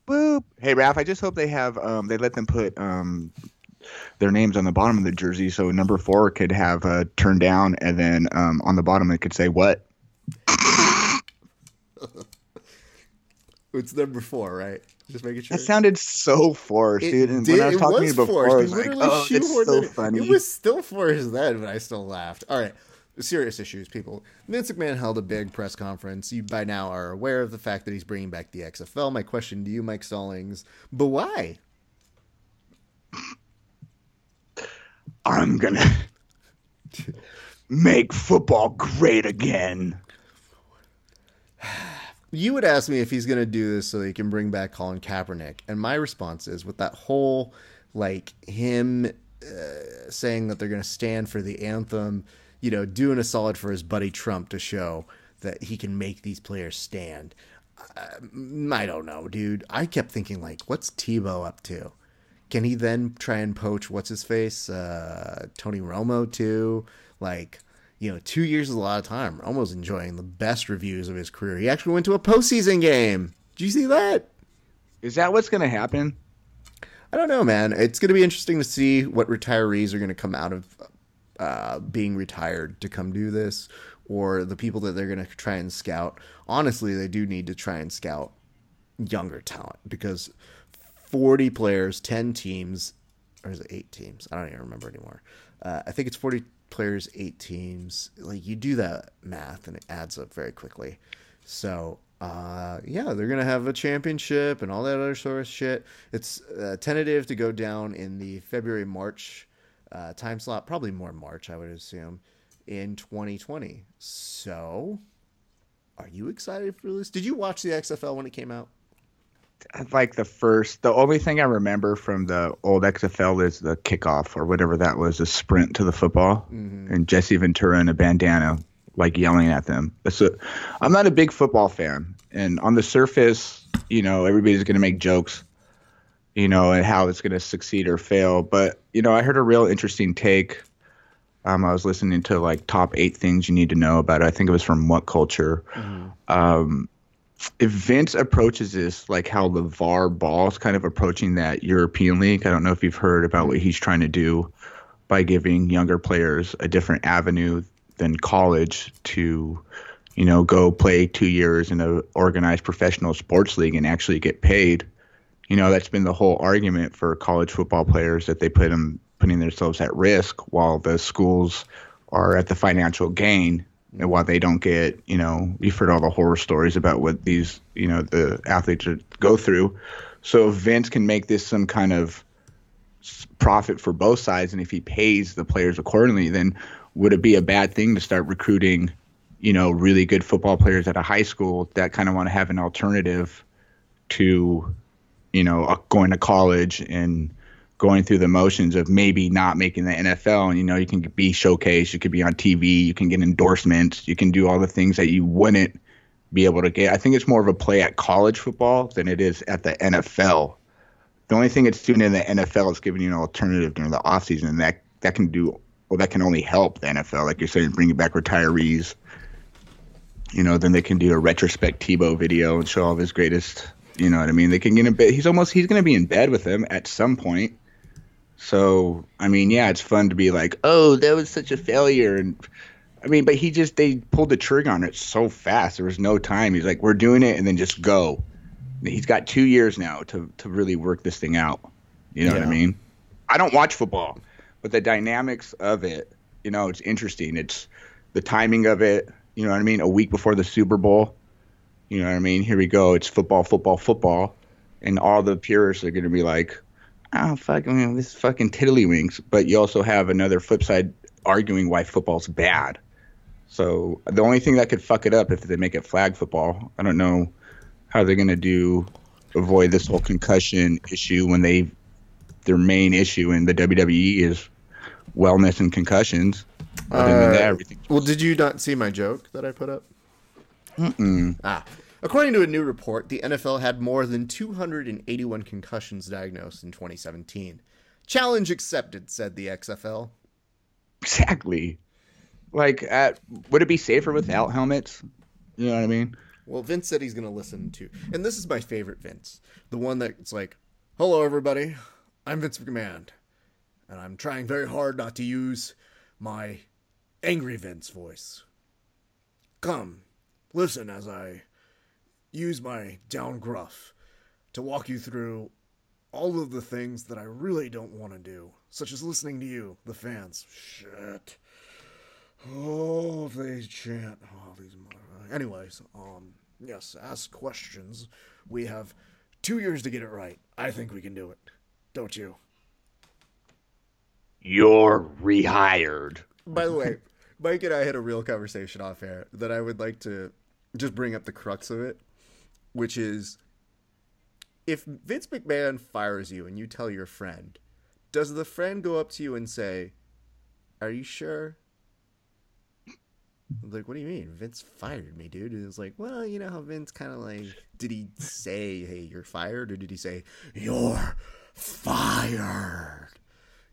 boop hey Ralph, i just hope they have um they let them put um their names on the bottom of the jersey so number four could have uh turned down and then um on the bottom it could say what It's number four, right? Just making sure. that sounded so forced It dude and did- when i was talking to you before forced. i was like oh shoehorned so it- funny It was still forced then, but I still laughed. All right, serious issues, people. Vince McMahon held a big press conference. You by now are aware of the fact that he's bringing back the XFL. My question to you, Mike Stallings, but why? I'm gonna make football great again You would ask me if he's to do this so he can bring back Colin Kaepernick, and my response is with that whole like him uh, saying that they're to stand for the anthem, you know, doing a solid for his buddy Trump to show that he can make these players stand. I don't know, dude. I kept thinking like, what's Tebow up to? Can he then try and poach what's his face, uh, Tony Romo too? Like, you know, two years is a lot of time. Romo's enjoying the best reviews of his career. He actually went to a postseason game. Did you see that? is that what's gonna happen I don't know, man. It's going to be interesting to see what retirees are going to come out of uh, being retired to come do this, or the people that they're going to try and scout. Honestly, they do need to try and scout younger talent because 40 players, 10 teams, or is it eight teams? I don't even remember anymore. Uh, I think it's 40 players, eight teams. Like you do that math and it adds up very quickly. So uh, yeah, they're gonna have a championship and all that other sort of shit. It's uh, tentative to go down in the February March uh, time slot, probably more March, I would assume, in 2020. So, are you excited for this? Did you watch the XFL when it came out? Like the first the only thing i remember from the old xfl is the kickoff or whatever that was the sprint to the football. And jesse ventura in a bandana like yelling at them. So i'm not a big football fan. And on the surface you know everybody's going to make jokes you know and how it's going to succeed or fail. But you know i heard a real interesting take. Um, i was listening to like top eight things you need to know about it. I think it was from WhatCulture. Um, if Vince approaches this like how LeVar Ball's kind of approaching that European league, I don't know if you've heard about what he's trying to do by giving younger players a different avenue than college to, you know, go play two years in an organized professional sports league and actually get paid. You know, that's been the whole argument for college football players that they put them putting themselves at risk while the schools are at the financial gain and while they don't get, you know, you've heard all the horror stories about what these, you know, the athletes go through. So if Vince can make this some kind of profit for both sides, and if he pays the players accordingly, then would it be a bad thing to start recruiting, you know, really good football players at a high school that kind of want to have an alternative to, you know, going to college and going through the motions of maybe not making the NFL. And, you know, you can be showcased, you could be on TV, you can get endorsements, you can do all the things that you wouldn't be able to get. I think it's more of a play at college football than it is at the NFL. The only thing it's doing in the NFL is giving you an alternative during the offseason, and that that can do well. That can only help the NFL, like you're saying, bringing back retirees. You know, then they can do a retrospect Tebow video and show all of his greatest. You know what I mean? They can get in bed. He's almost he's going to be in bed with them at some point. So I mean, yeah, it's fun to be like, oh, that was such a failure, and I mean, but he just they pulled the trigger on it so fast. There was no time. He's like, we're doing it, and then just go. He's got two years now to to really work this thing out. You know what I mean? I don't watch football, but the dynamics of it, you know, it's interesting. It's the timing of it. You know what I mean? A week before the Super Bowl. You know what I mean? Here we go. It's football, football, football, and all the purists are going to be like, "Oh, fuck, I mean, this is fucking tiddlywinks." But you also have another flip side arguing why football's bad. So the only thing that could fuck it up if they make it flag football. I don't know how they're going to do avoid this whole concussion issue when they their main issue in the WWE is wellness and concussions. Other than that, Uh, everything. Well, did you not see my joke that I put up? Mm-mm. Ah. According to a new report, the NFL had more than 281 concussions diagnosed in 2017. Challenge accepted, said the XFL. Exactly. Like, at, would it be safer without helmets? You know what I mean? Well, Vince said he's going to listen to, and this is my favorite Vince, the one that's like, "Hello, everybody, I'm Vince McMahon, and I'm trying very hard not to use my angry Vince voice. Come, listen as I use my down gruff to walk you through all of the things that I really don't want to do, such as listening to you, the fans. Shit. Oh, if they chant. Oh, these mother. Anyways, um, yes, ask questions. We have two years to get it right. I think we can do it. Don't you? You're rehired. By the way, Mike and I had a real conversation off air that I would like to just bring up the crux of it, which is if Vince McMahon fires you and you tell your friend, does the friend go up to you and say, Are you sure? I'm Like, what do you mean? Vince fired me, dude. And it's like, well, you know how Vince kind of like, did he say, hey, you're fired? Or did he say, you're fired?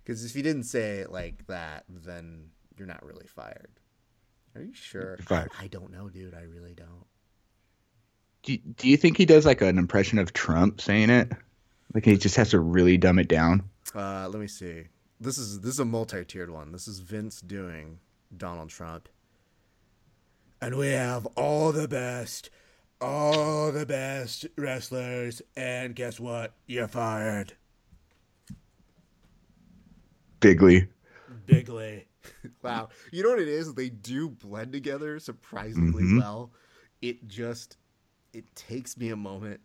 Because if he didn't say it like that, then you're not really fired. Are you sure? Fired. I don't know, dude. I really don't. Do, do you think he does like an impression of Trump saying it? Like he just has to really dumb it down? Uh, let me see. This is this is a multi-tiered one. This is Vince doing Donald Trump. And we have all the best, all the best wrestlers, and guess what? You're fired. Bigly. Bigly. wow. You know what it is? They do blend together surprisingly Mhm. well. It just it takes me a moment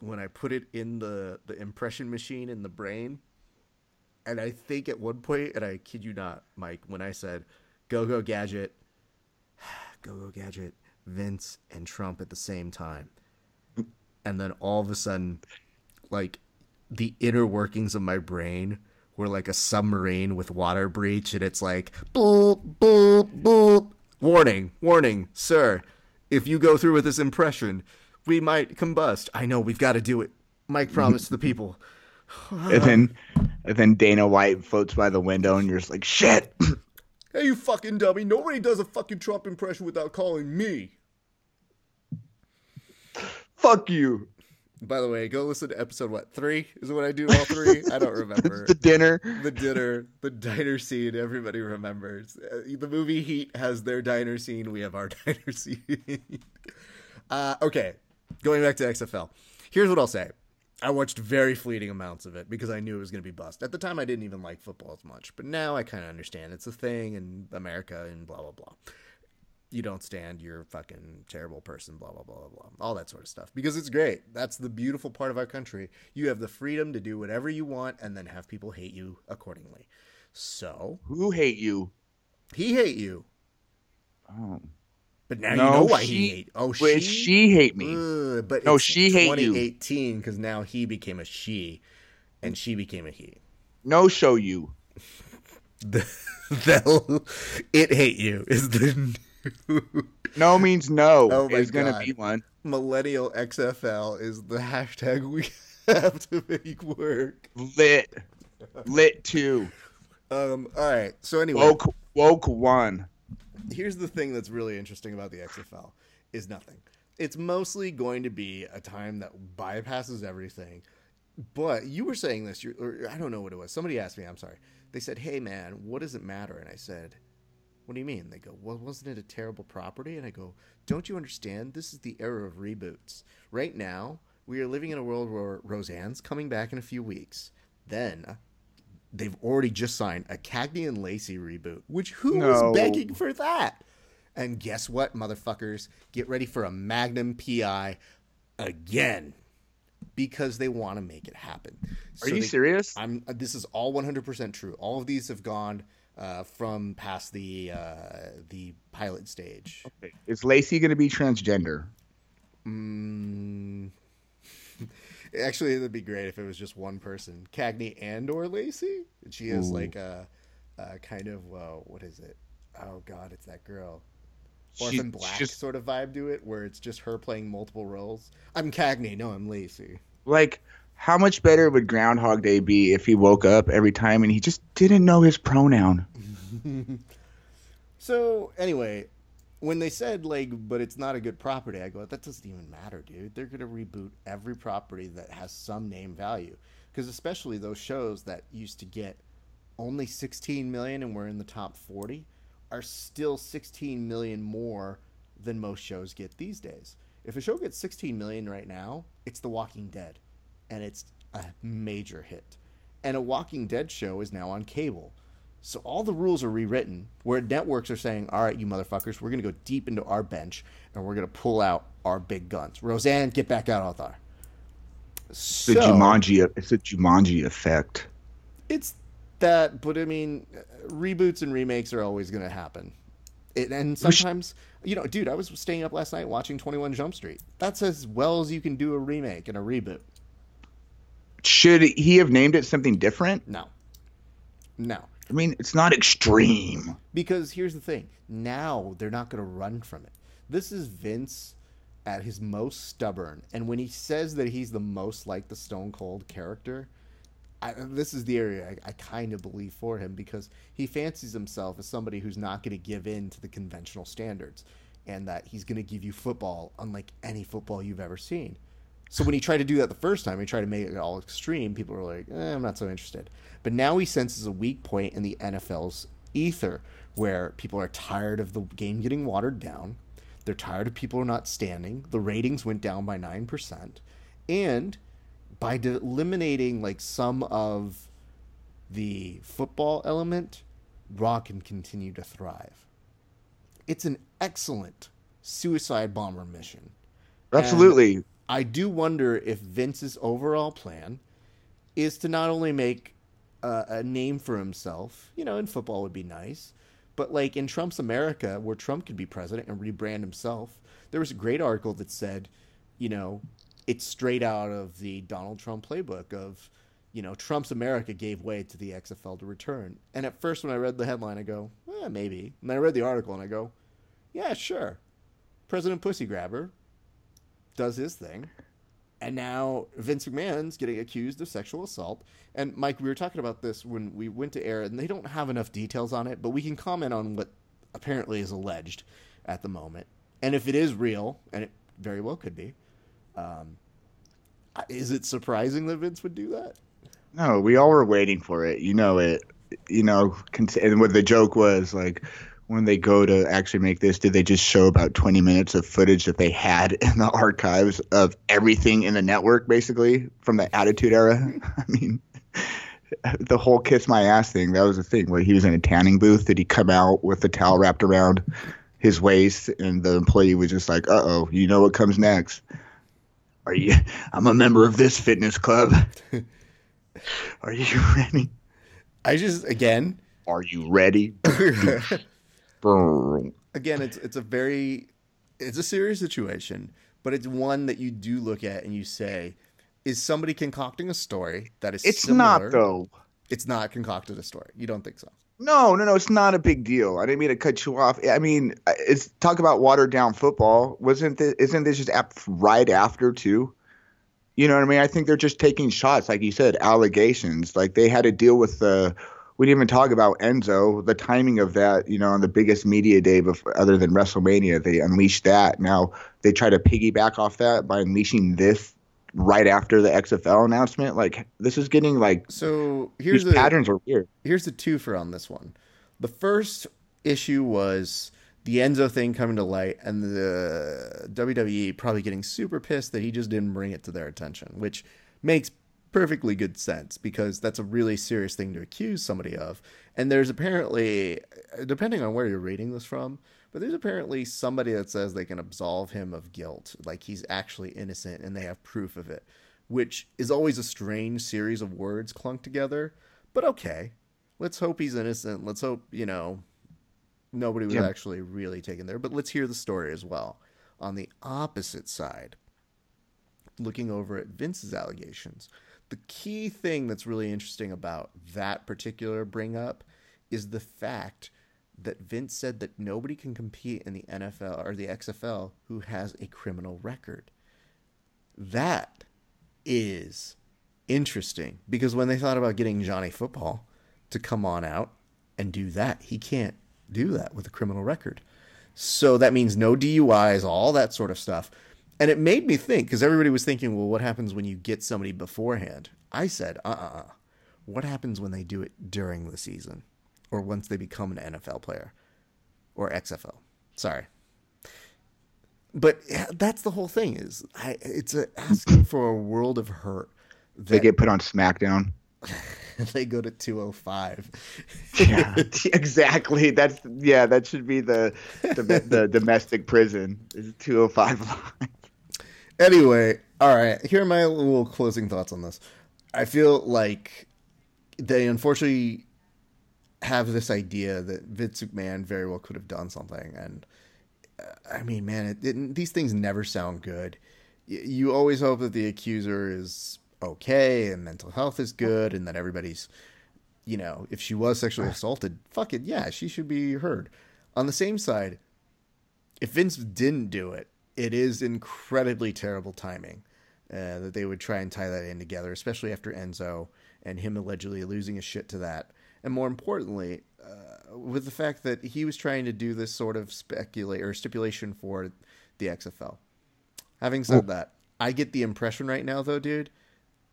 when I put it in the the impression machine in the brain. And I think at one point, and I kid you not, Mike, when I said "Go Go Gadget," "Go Go Gadget," Vince and Trump at the same time, and then all of a sudden, like the inner workings of my brain were like a submarine with water breach, and it's like boop boop boop. Warning, warning, sir. If you go through with this impression, we might combust. I know we've got to do it. Mike promised the people. And then and then Dana White floats by the window and you're just like, shit. Hey, you fucking dummy! Nobody does a fucking Trump impression without calling me. Fuck you. By the way, go listen to episode what three is what I do all three. I don't remember. the dinner. the dinner, the diner scene, everybody remembers. Uh, the movie Heat has their diner scene. We have our diner scene. uh, okay, going back to XFL. Here's what I'll say. I watched very fleeting amounts of it because I knew it was going to be bust. At the time, I didn't even like football as much, but now I kind of understand it's a thing in America and blah blah blah. You don't stand, you're a fucking terrible person, blah blah blah blah blah, all that sort of stuff. Because it's great. That's the beautiful part of our country. You have the freedom to do whatever you want, and then have people hate you accordingly. So Who hate you? he hate you, Oh. but now No, you know why she- he hate. Oh, she. She hate me. Ugh, but No, she hate you. 2018 because now he became a she, and she became a he. No show you. The, the it hate you is the No means no. Oh my It's gonna be one. millennial XFL is the hashtag we have to make work. Lit. Lit two. Um. All right. So anyway, Woke woke one. here's the thing that's really interesting about the XFL is nothing. It's mostly going to be a time that bypasses everything. But you were saying this, you're, or I don't know what it was. Somebody asked me. I'm sorry. They said, "Hey man, what does it matter?" And I said, "What do you mean?" They go, "Well, wasn't it a terrible property?" And I go, "Don't you understand? This is the era of reboots. Right now, we are living in a world where Roseanne's coming back in a few weeks. Then." They've already just signed a Cagney and Lacey reboot, which who No. was begging for that? And guess what, motherfuckers? Get ready for a Magnum PI again because they want to make it happen. Are you they- serious? I'm. This is all 100% true. All of these have gone uh, from past the uh, the pilot stage. Is Lacey going to be transgender? Mm, actually, it'd be great if it was just one person, Cagney and or Lacey. She is Ooh. like a, a kind of well, what is it? Oh God, it's that girl. She- Orphan Black just- sort of vibe to it, where it's just her playing multiple roles. I'm Cagney, no, I'm Lacey. Like, how much better would Groundhog Day be if he woke up every time and he just didn't know his pronoun? So anyway, when they said like, but it's not a good property, I go, that doesn't even matter, dude. They're gonna reboot every property that has some name value, because especially those shows that used to get only 16 million and were in the top 40 are still 16 million more than most shows get these days. If a show gets 16 million right now, it's The Walking Dead, and it's a major hit. And a Walking Dead show is now on cable. So all the rules are rewritten where networks are saying, all right, you motherfuckers, we're going to go deep into our bench and we're going to pull out our big guns. Roseanne, get back out of there. It's the Jumanji. It's a Jumanji effect. It's that, but I mean, reboots and remakes are always going to happen. It, and sometimes, you know, dude, I was staying up last night watching 21 Jump Street. That's as well as you can do a remake and a reboot. Should he have named it something different? No. No. I mean, it's not extreme. Because here's the thing now they're not going to run from it. This is Vince at his most stubborn. And when he says that he's the most like the Stone Cold character, I, this is the area I, I kind of believe for him because he fancies himself as somebody who's not going to give in to the conventional standards and that he's going to give you football unlike any football you've ever seen. So when he tried to do that the first time, he tried to make it all extreme. People were like, eh, "I'm not so interested." But now he senses a weak point in the NFL's ether, where people are tired of the game getting watered down. They're tired of people are not standing. The ratings went down by nine percent, and by de- eliminating like some of the football element, Raw can continue to thrive. It's an excellent suicide bomber mission. Absolutely. I do wonder if Vince's overall plan is to not only make uh, a name for himself, you know, in football would be nice, but like in Trump's America, where Trump could be president and rebrand himself, there was a great article that said, you know, it's straight out of the Donald Trump playbook of, you know, Trump's America gave way to the XFL to return. And at first, when I read the headline, I go, eh, maybe. And then I read the article and I go, yeah, sure. President Pussy Grabber does his thing. And now Vince McMahon's getting accused of sexual assault. And Mike, we were talking about this when we went to air, and they don't have enough details on it, but we can comment on what apparently is alleged at the moment. And if it is real, and it very well could be, um, is it surprising that Vince would do that? No, we all were waiting for it. You know it. You know, and what the joke was like when they go to actually make this, did they just show about 20 minutes of footage that they had in the archives of everything in the network, basically from the Attitude Era? I mean, the whole kiss my ass thing. That was the thing where he was in a tanning booth. Did he come out with the towel wrapped around his waist, and the employee was just like, "Uh oh, you know what comes next." Are you? I'm a member of this fitness club. Are you ready? I just again, Are you ready? Again, it's it's a very it's a serious situation, but it's one that you do look at and you say, is somebody concocting a story that is it's similar? not though. It's not concocted a story. You don't think so? No, no, no. It's not a big deal. I didn't mean to cut you off. I mean, it's talk about watered down football. Wasn't this? Isn't this just ap- right after too? You know what I mean? I think they're just taking shots, like you said, allegations. Like they had to deal with the. We didn't even talk about Enzo. The timing of that, you know, on the biggest media day, before, other than WrestleMania, they unleashed that. Now they try to piggyback off that by unleashing this right after the XFL announcement. Like this is getting like So here's these the patterns are weird. here's the twofer on this one. The first issue was the Enzo thing coming to light, and the WWE probably getting super pissed that he just didn't bring it to their attention, which makes perfectly good sense because that's a really serious thing to accuse somebody of. And there's apparently, depending on where you're reading this from, but there's apparently somebody that says they can absolve him of guilt, like he's actually innocent and they have proof of it, which is always a strange series of words clunked together. But okay, let's hope he's innocent. Let's hope, you know, nobody was yeah. actually really taken there. But let's hear the story as well. On the opposite side, looking over at Vince's allegations, the key thing that's really interesting about that particular bring up is the fact that Vince said that nobody can compete in the NFL or the XFL who has a criminal record. That is interesting because when they thought about getting Johnny Football to come on out and do that, he can't do that with a criminal record. So that means no DUIs, all that sort of stuff. And it made me think because everybody was thinking, well, what happens when you get somebody beforehand? I said, uh uh-uh. uh What happens when they do it during the season or once they become an NFL player or XFL? Sorry. But that's the whole thing is I, it's a, asking for a world of hurt. they get put on SmackDown. they go to 205. yeah, exactly. That's yeah. That should be the the, the domestic prison is 205 line. Anyway, all right. Here are my little closing thoughts on this. I feel like they unfortunately have this idea that Vince McMahon very well could have done something, and uh, I mean, man, it, it, these things never sound good. Y- you always hope that the accuser is okay and mental health is good, and that everybody's, you know, if she was sexually assaulted, fuck it, yeah, she should be heard. On the same side, if Vince didn't do it, it is incredibly terrible timing uh, that they would try and tie that in together, especially after Enzo and him allegedly losing his shit to that. And more importantly, uh, with the fact that he was trying to do this sort of speculate or stipulation for the XFL. Having said that, I get the impression right now, though, dude,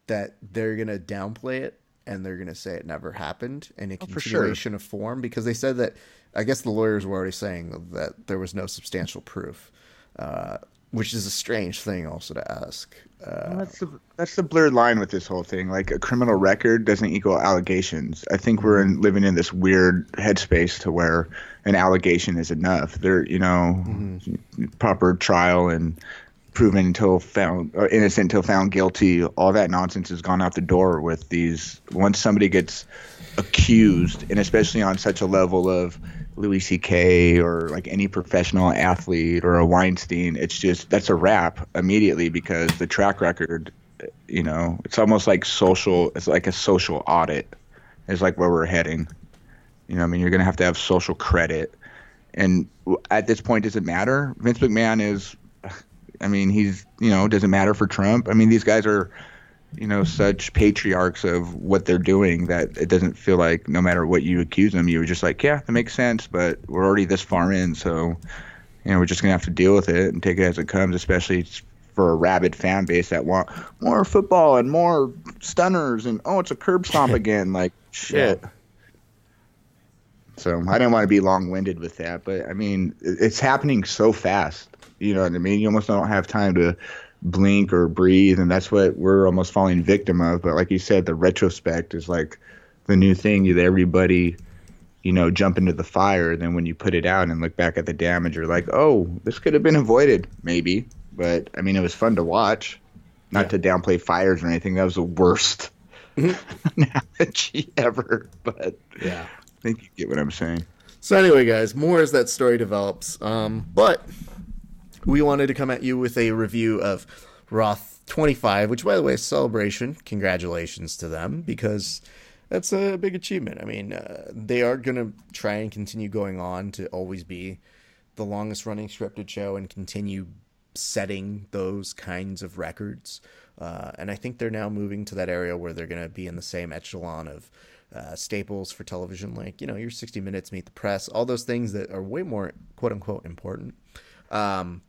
that they're gonna downplay it and they're gonna say it never happened in a oh, continuation sure. of form because they said that. I guess the lawyers were already saying that there was no substantial proof. Uh, which is a strange thing also to ask. Uh, well, that's the that's the blurred line with this whole thing. Like a criminal record doesn't equal allegations. I think we're in, living in this weird headspace to where an allegation is enough. There, you know, mm-hmm. proper trial and proven until found or innocent until found guilty. All that nonsense has gone out the door with these. Once somebody gets accused, and especially on such a level of Louis C.K. or like any professional athlete or a Weinstein, it's just that's a wrap immediately because the track record, you know, it's almost like social. It's like a social audit. Is like where we're heading. You know, I mean, you're gonna have to have social credit, and at this point, does it matter? Vince McMahon is, I mean, he's you know, does it matter for Trump? I mean, these guys are you know such patriarchs of what they're doing that it doesn't feel like no matter what you accuse them you're just like yeah that makes sense but we're already this far in so you know we're just gonna have to deal with it and take it as it comes especially for a rabid fan base that want more football and more stunners and oh it's a curb stomp again like shit yeah. so i didn't want to be long-winded with that but i mean it's happening so fast you know what i mean you almost don't have time to blink or breathe and that's what we're almost falling victim of. But like you said the retrospect is like the new thing that everybody you know jump into the fire and then when you put it out and look back at the damage you're like oh this could have been avoided maybe. But i mean it was fun to watch. Not yeah. to downplay fires or anything. That was the worst mm-hmm. analogy ever but yeah. I think you get what i'm saying. So anyway guys more as that story develops. Um, but we wanted to come at you with a review of Raw 25, which, by the way, is celebration. Congratulations to them because that's a big achievement. I mean, uh, they are going to try and continue going on to always be the longest running scripted show and continue setting those kinds of records. Uh, and I think they're now moving to that area where they're going to be in the same echelon of uh, staples for television, like, you know, your 60 Minutes, Meet the Press, all those things that are way more quote unquote important. Um,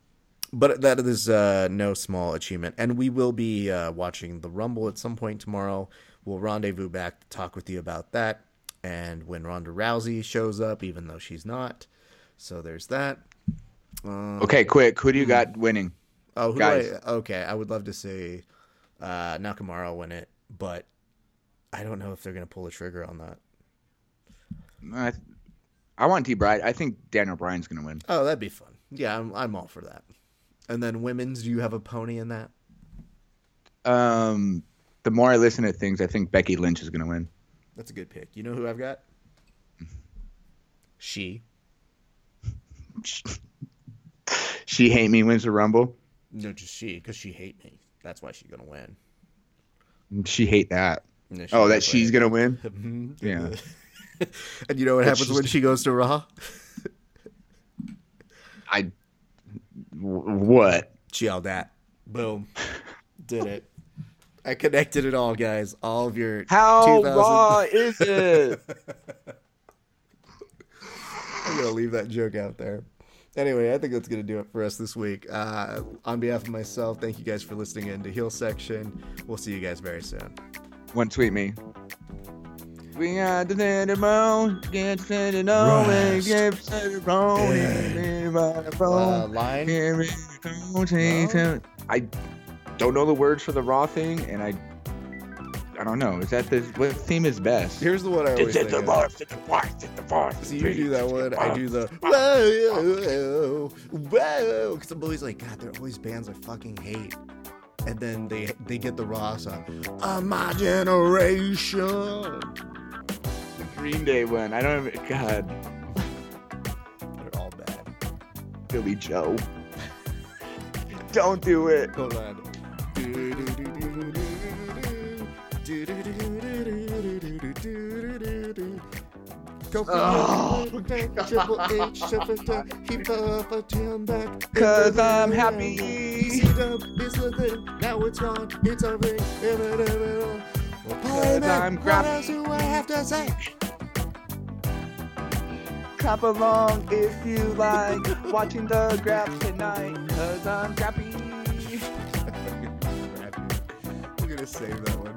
but that is uh, no small achievement. And we will be uh, watching the Rumble at some point tomorrow. We'll rendezvous back to talk with you about that. And when Ronda Rousey shows up, even though she's not. So there's that. Uh, okay, quick. Who do you got winning? Oh, who Guys. I, okay. I would love to see uh, Nakamura win it, but I don't know if they're gonna pull the trigger on that. I, I want T. Bride. I think Daniel Bryan's gonna win. Oh, that'd be fun. Yeah, I'm I'm all for that. And then women's, do you have a pony in that? Um, the more I listen to things, I think Becky Lynch is gonna win. That's a good pick. You know who I've got? She. she hate me wins the Rumble. No, just she, because she hate me. That's why she's gonna win. She hate that. No, she Oh, that she's gonna win. Mhm. Yeah. and you know what But happens when she goes to Raw? I. w- What? She yelled that. Boom. Did it. I connected it all, guys. All of your How 2000 raw is it? I'm gonna leave that joke out there. Anyway, I think that's gonna do it for us this week. Uh, on behalf of myself, thank you guys for listening in to Heel Section. We'll see you guys very soon. One tweet me. We got to send it wrong, get to send it on, Rest get to send it wrong, in uh, Uh, line. I don't know the words for the raw thing, and I I don't know. Is that the what theme is best? Here's the one I always think. of. So you do that one, I do the whoa, whoa, because I'm always like, God, they're always bands I fucking hate, and then they they get the raw song, of my generation. Green Day win. I don't. Even, God, They're all bad. Billie Joe. don't do it. Hold on. Oh, Triple H, triple T, keep up a ten. Cause I'm happy. C-Dub is the thing, now it's gone, it's a ring. Cause I'm What crap. else do I have to say? Clap along if you like watching the graphs tonight. Cause I'm crappy. We're gonna save that one.